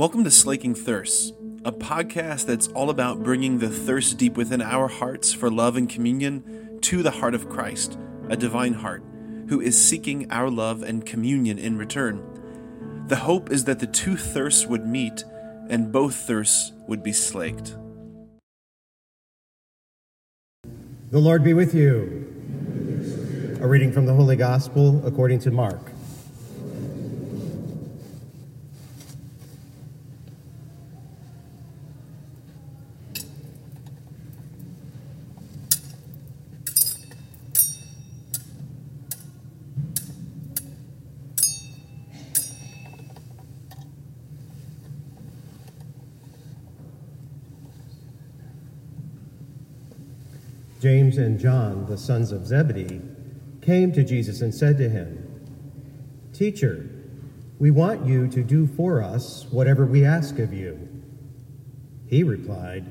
Welcome to Slaking Thirsts, a podcast that's all about bringing the thirst deep within our hearts for love and communion to the heart of Christ, a divine heart, who is seeking our love and communion in return. The hope is that the two thirsts would meet and both thirsts would be slaked. The Lord be with you. A reading from the Holy Gospel according to Mark. James and John, the sons of Zebedee, came to Jesus and said to him, Teacher, we want you to do for us whatever we ask of you. He replied,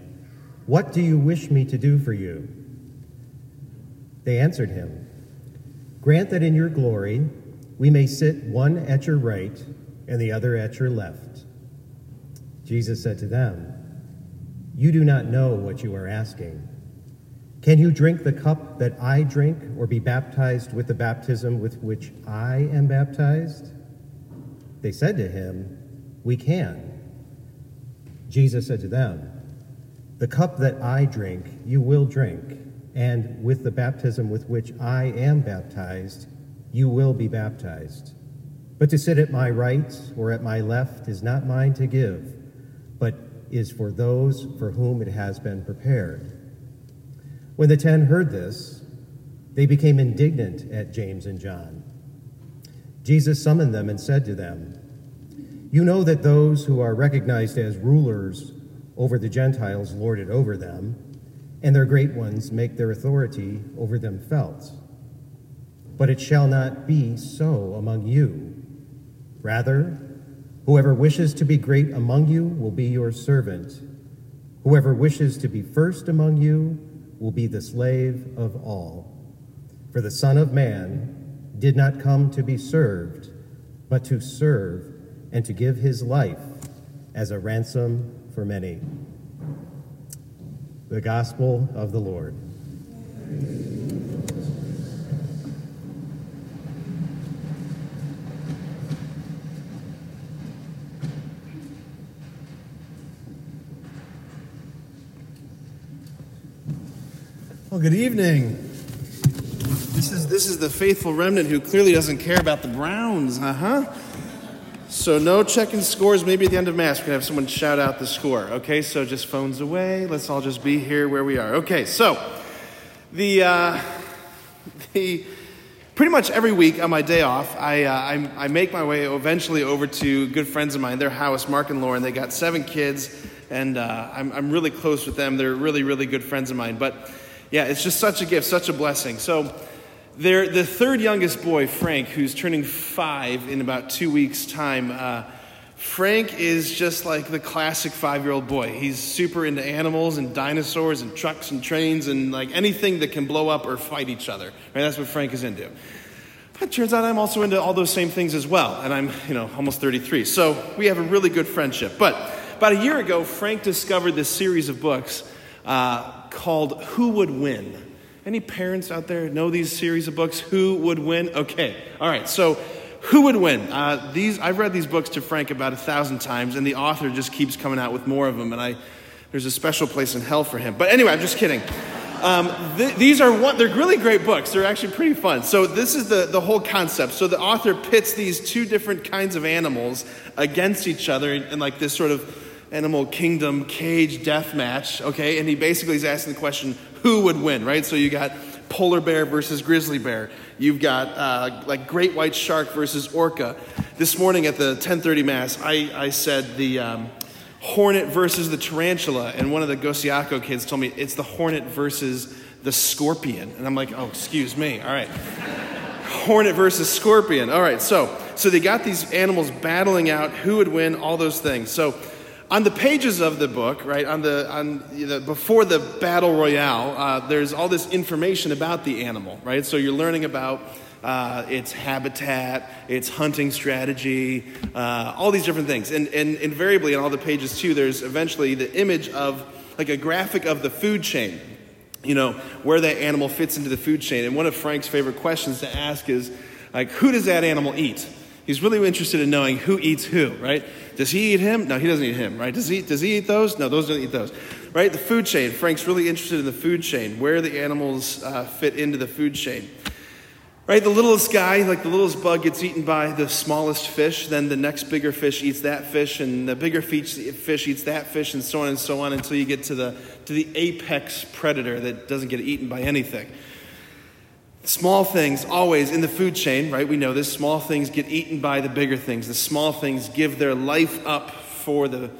What do you wish me to do for you? They answered him, Grant that in your glory we may sit one at your right and the other at your left. Jesus said to them, You do not know what you are asking. Can you drink the cup that I drink, or be baptized with the baptism with which I am baptized? They said to him, We can. Jesus said to them, The cup that I drink, you will drink, and with the baptism with which I am baptized, you will be baptized. But to sit at my right or at my left is not mine to give, but is for those for whom it has been prepared. When the ten heard this, they became indignant at James and John. Jesus summoned them and said to them, You know that those who are recognized as rulers over the Gentiles lord it over them, and their great ones make their authority over them felt. But it shall not be so among you. Rather, whoever wishes to be great among you will be your servant. Whoever wishes to be first among you will be the slave of all. For the Son of Man did not come to be served, but to serve and to give his life as a ransom for many. The Gospel of the Lord. Well, good evening. This is this is the faithful remnant who clearly doesn't care about the Browns, uh huh. So no checking scores. Maybe at the end of mass we can have someone shout out the score. Okay, so just phones away. Let's all just be here where we are. Okay, so the uh, the pretty much every week on my day off, I, uh, I, I make my way eventually over to good friends of mine, their house, Mark and Lauren. They got seven kids, and uh, I'm, I'm really close with them. They're really, really good friends of mine. But yeah, it's just such a gift, such a blessing. So, they're, the third youngest boy, Frank, who's turning five in about two weeks' time, uh, Frank is just like the classic five year old boy. He's super into animals and dinosaurs and trucks and trains and like anything that can blow up or fight each other. Right? That's what Frank is into. But it turns out I'm also into all those same things as well, and I'm, you know, almost 33. So we have a really good friendship. But about a year ago, Frank discovered this series of books uh, called Who Would Win? Any parents out there know these series of books? Who Would Win? Okay, all right, so who would win? Uh, these I've read these books to Frank about a thousand times, and the author just keeps coming out with more of them, and I there's a special place in hell for him. But anyway, I'm just kidding. Um, th- these are one, they're really great books. They're actually pretty fun. So this is the, the whole concept. So the author pits these two different kinds of animals against each other in, in like this sort of animal kingdom cage death match, okay? And he basically is asking the question, who would win, right? So you got polar bear versus grizzly bear. You've got uh, like great white shark versus orca. This morning at the 10:30 mass, I, I said the um, hornet versus the tarantula, and one of the Gosiaco kids told me it's the hornet versus the scorpion, and I'm like, oh, excuse me. All right, hornet versus scorpion. All right, so so they got these animals battling out who would win, all those things. So on the pages of the book, right, on the, on the, before the battle royale, uh, there's all this information about the animal, right? So you're learning about uh, its habitat, its hunting strategy, uh, all these different things. And, and invariably, in all the pages, too, there's eventually the image of like a graphic of the food chain, you know, where that animal fits into the food chain. And one of Frank's favorite questions to ask is, like, who does that animal eat? He's really interested in knowing who eats who, right? Does he eat him? No, he doesn't eat him, right? Does he, does he eat those? No, those don't eat those, right? The food chain. Frank's really interested in the food chain, where the animals uh, fit into the food chain. Right? The littlest guy, like the littlest bug, gets eaten by the smallest fish. Then the next bigger fish eats that fish, and the bigger fish, eats that fish, and so on and so on until you get to the, to the apex predator that doesn't get eaten by anything. Small things always in the food chain, right? We know this. Small things get eaten by the bigger things. The small things give their life up for the,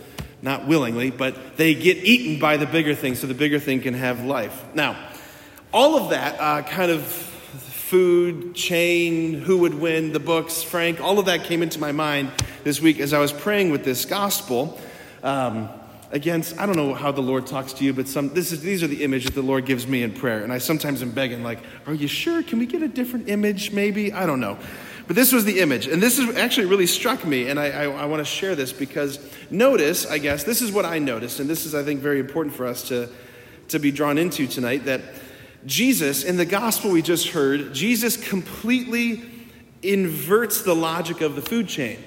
not willingly, but they get eaten by the bigger thing so the bigger thing can have life. Now, all of that uh, kind of food chain, who would win, the books, Frank, all of that came into my mind this week as I was praying with this gospel. Um, against, I don't know how the Lord talks to you, but some, this is, these are the images that the Lord gives me in prayer. And I sometimes am begging, like, are you sure? Can we get a different image, maybe? I don't know. But this was the image. And this is actually really struck me. And I, I, I want to share this because notice, I guess, this is what I noticed. And this is, I think, very important for us to, to be drawn into tonight that Jesus, in the gospel we just heard, Jesus completely inverts the logic of the food chain.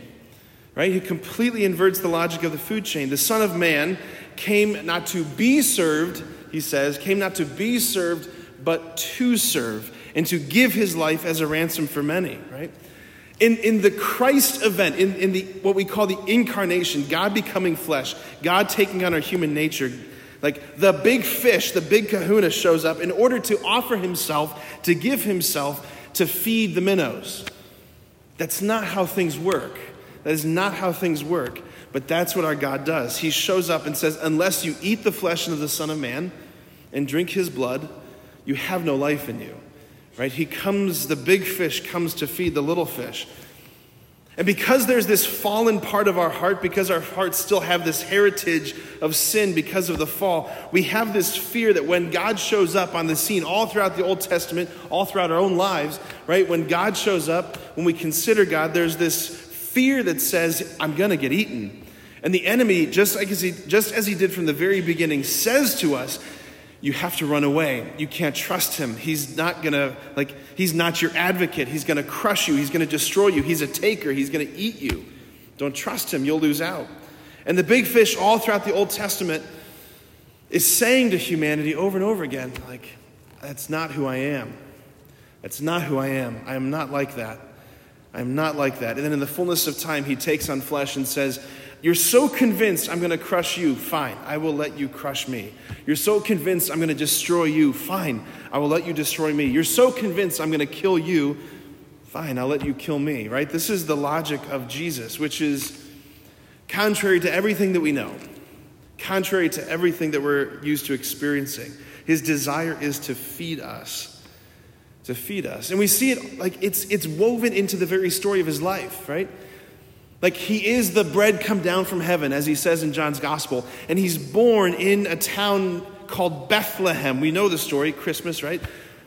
Right? He completely inverts the logic of the food chain. The Son of Man came not to be served, he says, came not to be served, but to serve, and to give his life as a ransom for many, right? In, in the Christ event, in, in the, what we call the incarnation, God becoming flesh, God taking on our human nature, like the big fish, the big kahuna shows up in order to offer himself, to give himself to feed the minnows. That's not how things work. That is not how things work. But that's what our God does. He shows up and says, Unless you eat the flesh of the Son of Man and drink his blood, you have no life in you. Right? He comes, the big fish comes to feed the little fish. And because there's this fallen part of our heart, because our hearts still have this heritage of sin because of the fall, we have this fear that when God shows up on the scene, all throughout the Old Testament, all throughout our own lives, right? When God shows up, when we consider God, there's this fear that says, I'm going to get eaten. And the enemy, just, like as he, just as he did from the very beginning, says to us, you have to run away. You can't trust him. He's not going to, like, he's not your advocate. He's going to crush you. He's going to destroy you. He's a taker. He's going to eat you. Don't trust him. You'll lose out. And the big fish, all throughout the Old Testament, is saying to humanity over and over again, like, that's not who I am. That's not who I am. I am not like that. I am not like that. And then in the fullness of time, he takes on flesh and says, you're so convinced I'm going to crush you. Fine, I will let you crush me. You're so convinced I'm going to destroy you. Fine, I will let you destroy me. You're so convinced I'm going to kill you. Fine, I'll let you kill me, right? This is the logic of Jesus, which is contrary to everything that we know, contrary to everything that we're used to experiencing. His desire is to feed us. To feed us. And we see it like it's, it's woven into the very story of his life, right? Like he is the bread come down from heaven, as he says in John's gospel. And he's born in a town called Bethlehem. We know the story, Christmas, right?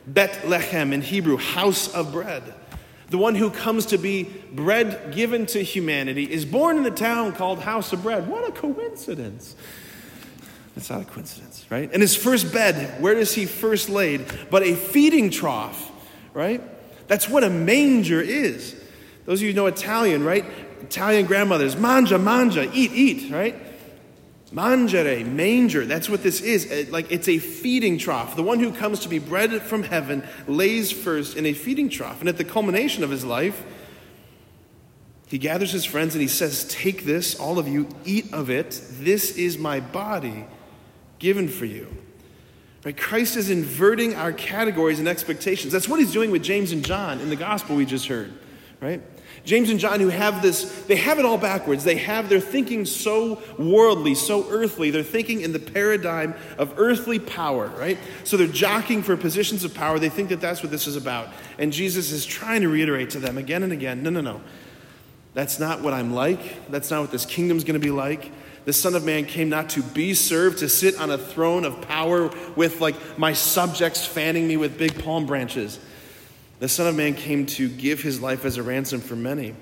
Bethlehem in Hebrew, house of bread. The one who comes to be bread given to humanity is born in a town called House of Bread. What a coincidence. That's not a coincidence, right? And his first bed, where is he first laid? But a feeding trough, right? That's what a manger is. Those of you know Italian, right? Italian grandmothers, mangia, mangia, eat, eat, right? Mangere, manger, that's what this is. Like it's a feeding trough. The one who comes to be bread from heaven lays first in a feeding trough. And at the culmination of his life, he gathers his friends and he says, Take this, all of you, eat of it. This is my body given for you. Right? Christ is inverting our categories and expectations. That's what he's doing with James and John in the gospel we just heard, right? James and John, who have this, they have it all backwards. They have, they're thinking so worldly, so earthly. They're thinking in the paradigm of earthly power, right? So they're jockeying for positions of power. They think that that's what this is about. And Jesus is trying to reiterate to them again and again no, no, no. That's not what I'm like. That's not what this kingdom's going to be like. The Son of Man came not to be served, to sit on a throne of power with like my subjects fanning me with big palm branches. The Son of Man came to give his life as a ransom for many.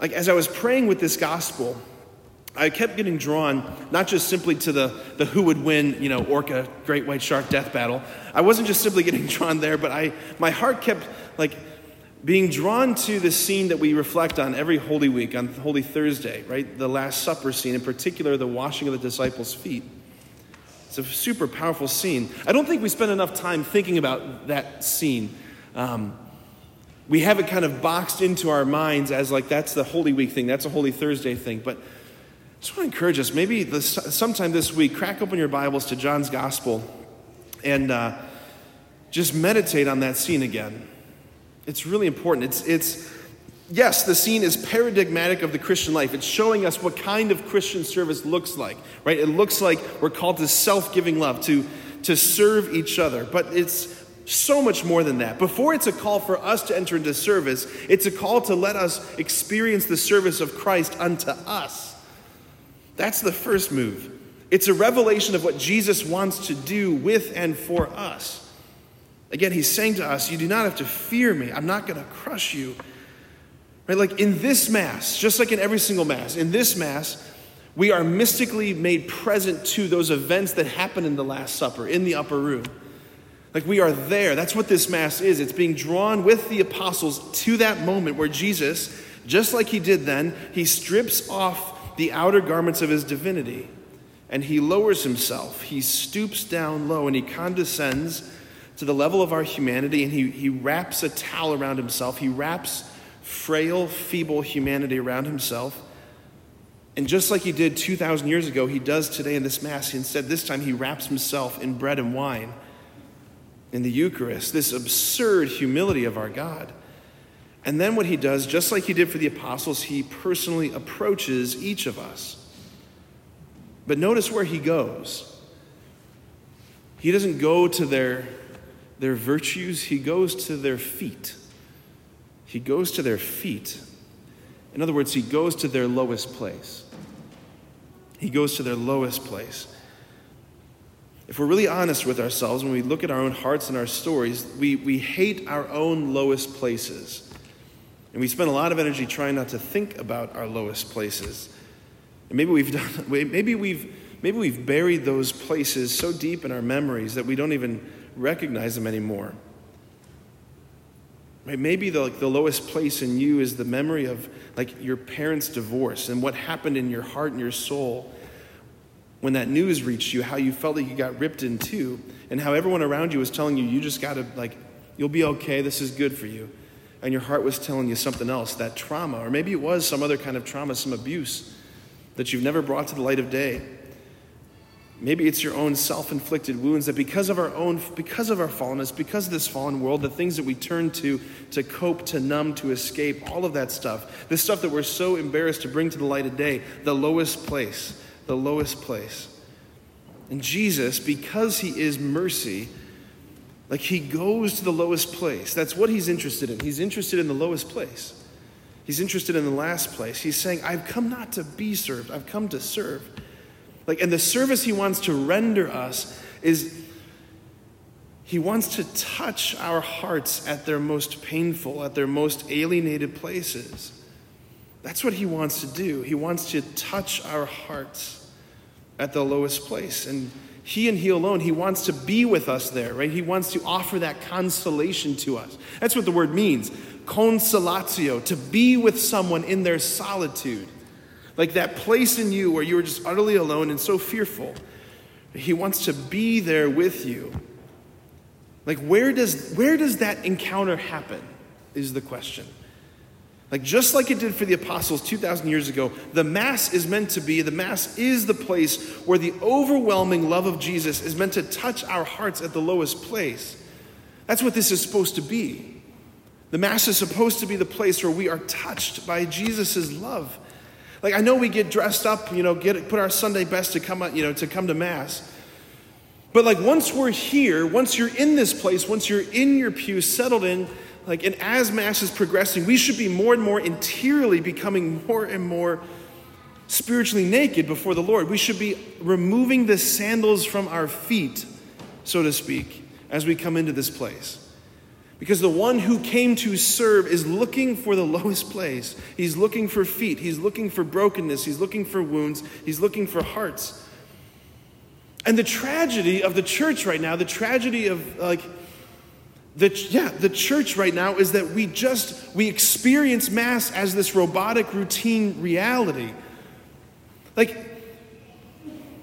Like, as I was praying with this gospel, I kept getting drawn not just simply to the, the who would win, you know, orca, great white shark death battle. I wasn't just simply getting drawn there, but I, my heart kept like being drawn to the scene that we reflect on every Holy Week, on Holy Thursday, right? The Last Supper scene, in particular, the washing of the disciples' feet. It's a super powerful scene. I don't think we spend enough time thinking about that scene. Um, we have it kind of boxed into our minds as like that's the Holy Week thing, that's a Holy Thursday thing. But I just want to encourage us maybe sometime this week, crack open your Bibles to John's Gospel and uh, just meditate on that scene again. It's really important. It's, it's, yes, the scene is paradigmatic of the Christian life. It's showing us what kind of Christian service looks like, right? It looks like we're called to self giving love, to, to serve each other. But it's so much more than that. Before it's a call for us to enter into service, it's a call to let us experience the service of Christ unto us. That's the first move. It's a revelation of what Jesus wants to do with and for us. Again, he's saying to us, You do not have to fear me. I'm not going to crush you. Right? Like in this Mass, just like in every single Mass, in this Mass, we are mystically made present to those events that happen in the Last Supper, in the upper room. Like we are there. That's what this Mass is. It's being drawn with the apostles to that moment where Jesus, just like he did then, he strips off the outer garments of his divinity and he lowers himself. He stoops down low and he condescends to the level of our humanity and he, he wraps a towel around himself. He wraps frail, feeble humanity around himself. And just like he did 2,000 years ago, he does today in this Mass. Instead, this time he wraps himself in bread and wine in the Eucharist, this absurd humility of our God. And then what he does, just like he did for the apostles, he personally approaches each of us. But notice where he goes. He doesn't go to their their virtues, he goes to their feet. He goes to their feet. In other words, he goes to their lowest place. He goes to their lowest place. If we're really honest with ourselves, when we look at our own hearts and our stories, we, we hate our own lowest places. And we spend a lot of energy trying not to think about our lowest places. And maybe we've done maybe we've maybe we've buried those places so deep in our memories that we don't even recognize them anymore. Right? Maybe the, like, the lowest place in you is the memory of like your parents' divorce and what happened in your heart and your soul when that news reached you, how you felt like you got ripped in two, and how everyone around you was telling you, you just got to, like, you'll be okay, this is good for you. And your heart was telling you something else, that trauma, or maybe it was some other kind of trauma, some abuse that you've never brought to the light of day. Maybe it's your own self-inflicted wounds that because of our own because of our fallenness, because of this fallen world, the things that we turn to to cope, to numb, to escape, all of that stuff. This stuff that we're so embarrassed to bring to the light of day, the lowest place, the lowest place. And Jesus, because he is mercy, like he goes to the lowest place. That's what he's interested in. He's interested in the lowest place. He's interested in the last place. He's saying, I've come not to be served, I've come to serve. Like, and the service he wants to render us is he wants to touch our hearts at their most painful, at their most alienated places. That's what he wants to do. He wants to touch our hearts at the lowest place. And he and he alone, he wants to be with us there, right? He wants to offer that consolation to us. That's what the word means consolatio, to be with someone in their solitude. Like that place in you where you were just utterly alone and so fearful. He wants to be there with you. Like where does where does that encounter happen is the question. Like just like it did for the apostles 2000 years ago, the mass is meant to be the mass is the place where the overwhelming love of Jesus is meant to touch our hearts at the lowest place. That's what this is supposed to be. The mass is supposed to be the place where we are touched by Jesus' love like I know we get dressed up, you know, get put our Sunday best to come, you know, to come to mass. But like once we're here, once you're in this place, once you're in your pew, settled in, like and as mass is progressing, we should be more and more interiorly becoming more and more spiritually naked before the Lord. We should be removing the sandals from our feet, so to speak, as we come into this place. Because the one who came to serve is looking for the lowest place. He's looking for feet. He's looking for brokenness. He's looking for wounds. He's looking for hearts. And the tragedy of the church right now, the tragedy of like, the, yeah, the church right now is that we just, we experience Mass as this robotic routine reality. Like,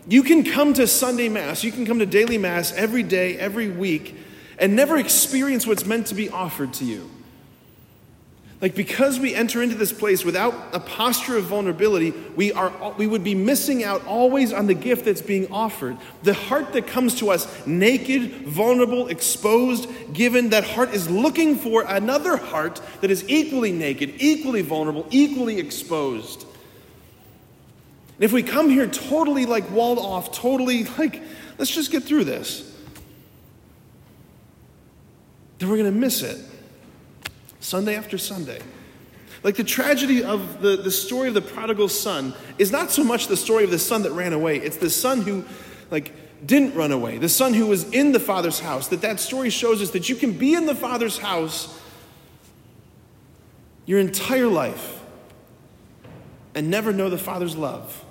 you can come to Sunday Mass, you can come to daily Mass every day, every week, and never experience what's meant to be offered to you. Like, because we enter into this place without a posture of vulnerability, we, are, we would be missing out always on the gift that's being offered. The heart that comes to us naked, vulnerable, exposed, given, that heart is looking for another heart that is equally naked, equally vulnerable, equally exposed. And if we come here totally like walled off, totally like, let's just get through this, then we're going to miss it. Sunday after Sunday. Like the tragedy of the, the story of the prodigal son is not so much the story of the son that ran away, it's the son who, like, didn't run away, the son who was in the father's house. That that story shows us that you can be in the father's house your entire life and never know the father's love.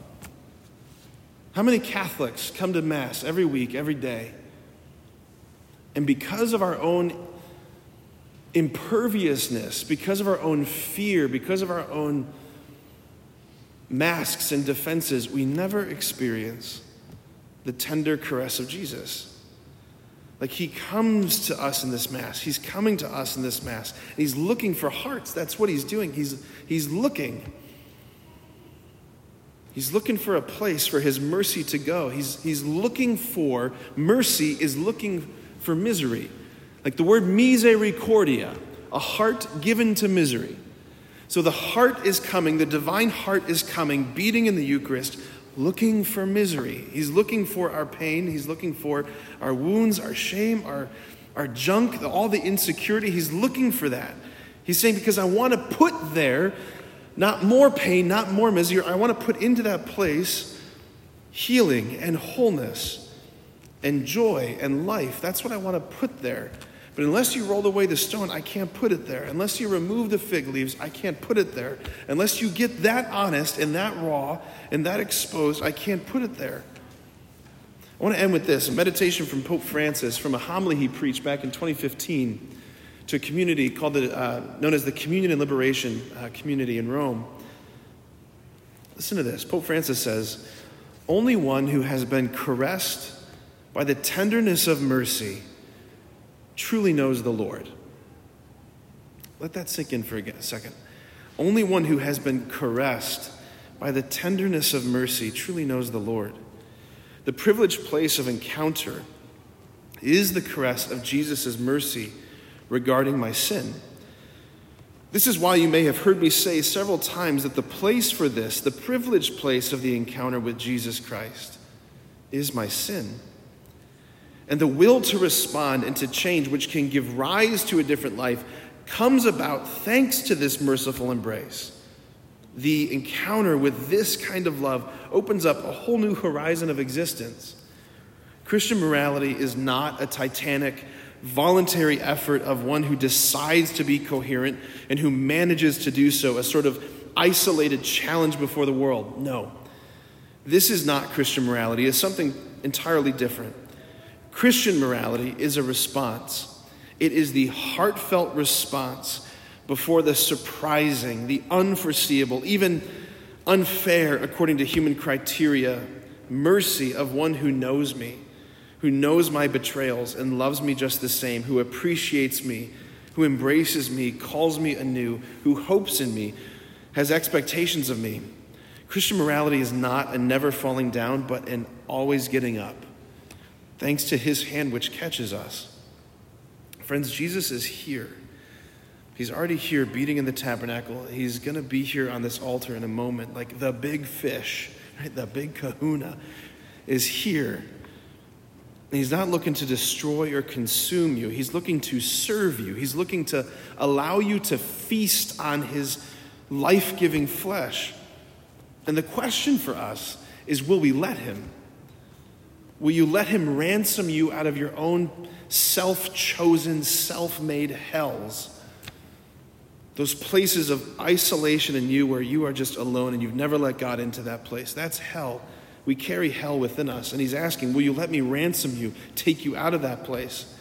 How many Catholics come to Mass every week, every day, and because of our own imperviousness, because of our own fear, because of our own masks and defenses, we never experience the tender caress of Jesus. Like he comes to us in this Mass. He's coming to us in this Mass. And he's looking for hearts. That's what he's doing. He's, he's looking. He's looking for a place for his mercy to go. He's, he's looking for, mercy is looking for misery. Like the word misericordia, a heart given to misery. So the heart is coming, the divine heart is coming, beating in the Eucharist, looking for misery. He's looking for our pain, he's looking for our wounds, our shame, our, our junk, all the insecurity. He's looking for that. He's saying, because I want to put there not more pain, not more misery. I want to put into that place healing and wholeness and joy and life. That's what I want to put there. But unless you roll away the stone, I can't put it there. Unless you remove the fig leaves, I can't put it there. Unless you get that honest and that raw and that exposed, I can't put it there. I want to end with this a meditation from Pope Francis from a homily he preached back in 2015 to a community called the, uh, known as the Communion and Liberation uh, Community in Rome. Listen to this. Pope Francis says, Only one who has been caressed by the tenderness of mercy truly knows the Lord. Let that sink in for a second. Only one who has been caressed by the tenderness of mercy truly knows the Lord. The privileged place of encounter is the caress of Jesus' mercy regarding my sin. This is why you may have heard me say several times that the place for this, the privileged place of the encounter with Jesus Christ, is my sin. And the will to respond and to change, which can give rise to a different life, comes about thanks to this merciful embrace. The encounter with this kind of love opens up a whole new horizon of existence. Christian morality is not a titanic, voluntary effort of one who decides to be coherent and who manages to do so, a sort of isolated challenge before the world. No. This is not Christian morality, it's something entirely different. Christian morality is a response, it is the heartfelt response before the surprising, the unforeseeable, even unfair, according to human criteria, mercy of one who knows me, who knows my betrayals and loves me just the same, who appreciates me, who embraces me, calls me anew, who hopes in me, has expectations of me. Christian morality is not a never falling down, but an always getting up thanks to his hand which catches us. Friends, Jesus is here. He's already here beating in the tabernacle. He's going to be here on this altar in a moment. Like the big fish, right? The big kahuna is here. And he's not looking to destroy or consume you. He's looking to serve you. He's looking to allow you to feast on his life giving flesh. And the question for us is will we let him? Will you let him ransom you out of your own self chosen, self made hells? Those places of isolation in you where you are just alone and you've never let God into that place. That's hell. We carry hell within us. And he's asking, Will you let me ransom you, take you out of that place?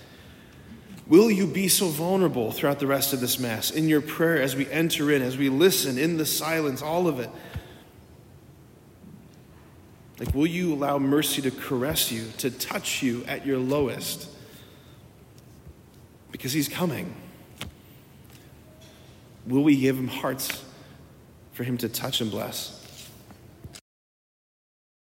Will you be so vulnerable throughout the rest of this Mass, in your prayer, as we enter in, as we listen, in the silence, all of it? Like, will you allow mercy to caress you, to touch you at your lowest? Because he's coming. Will we give him hearts for him to touch and bless?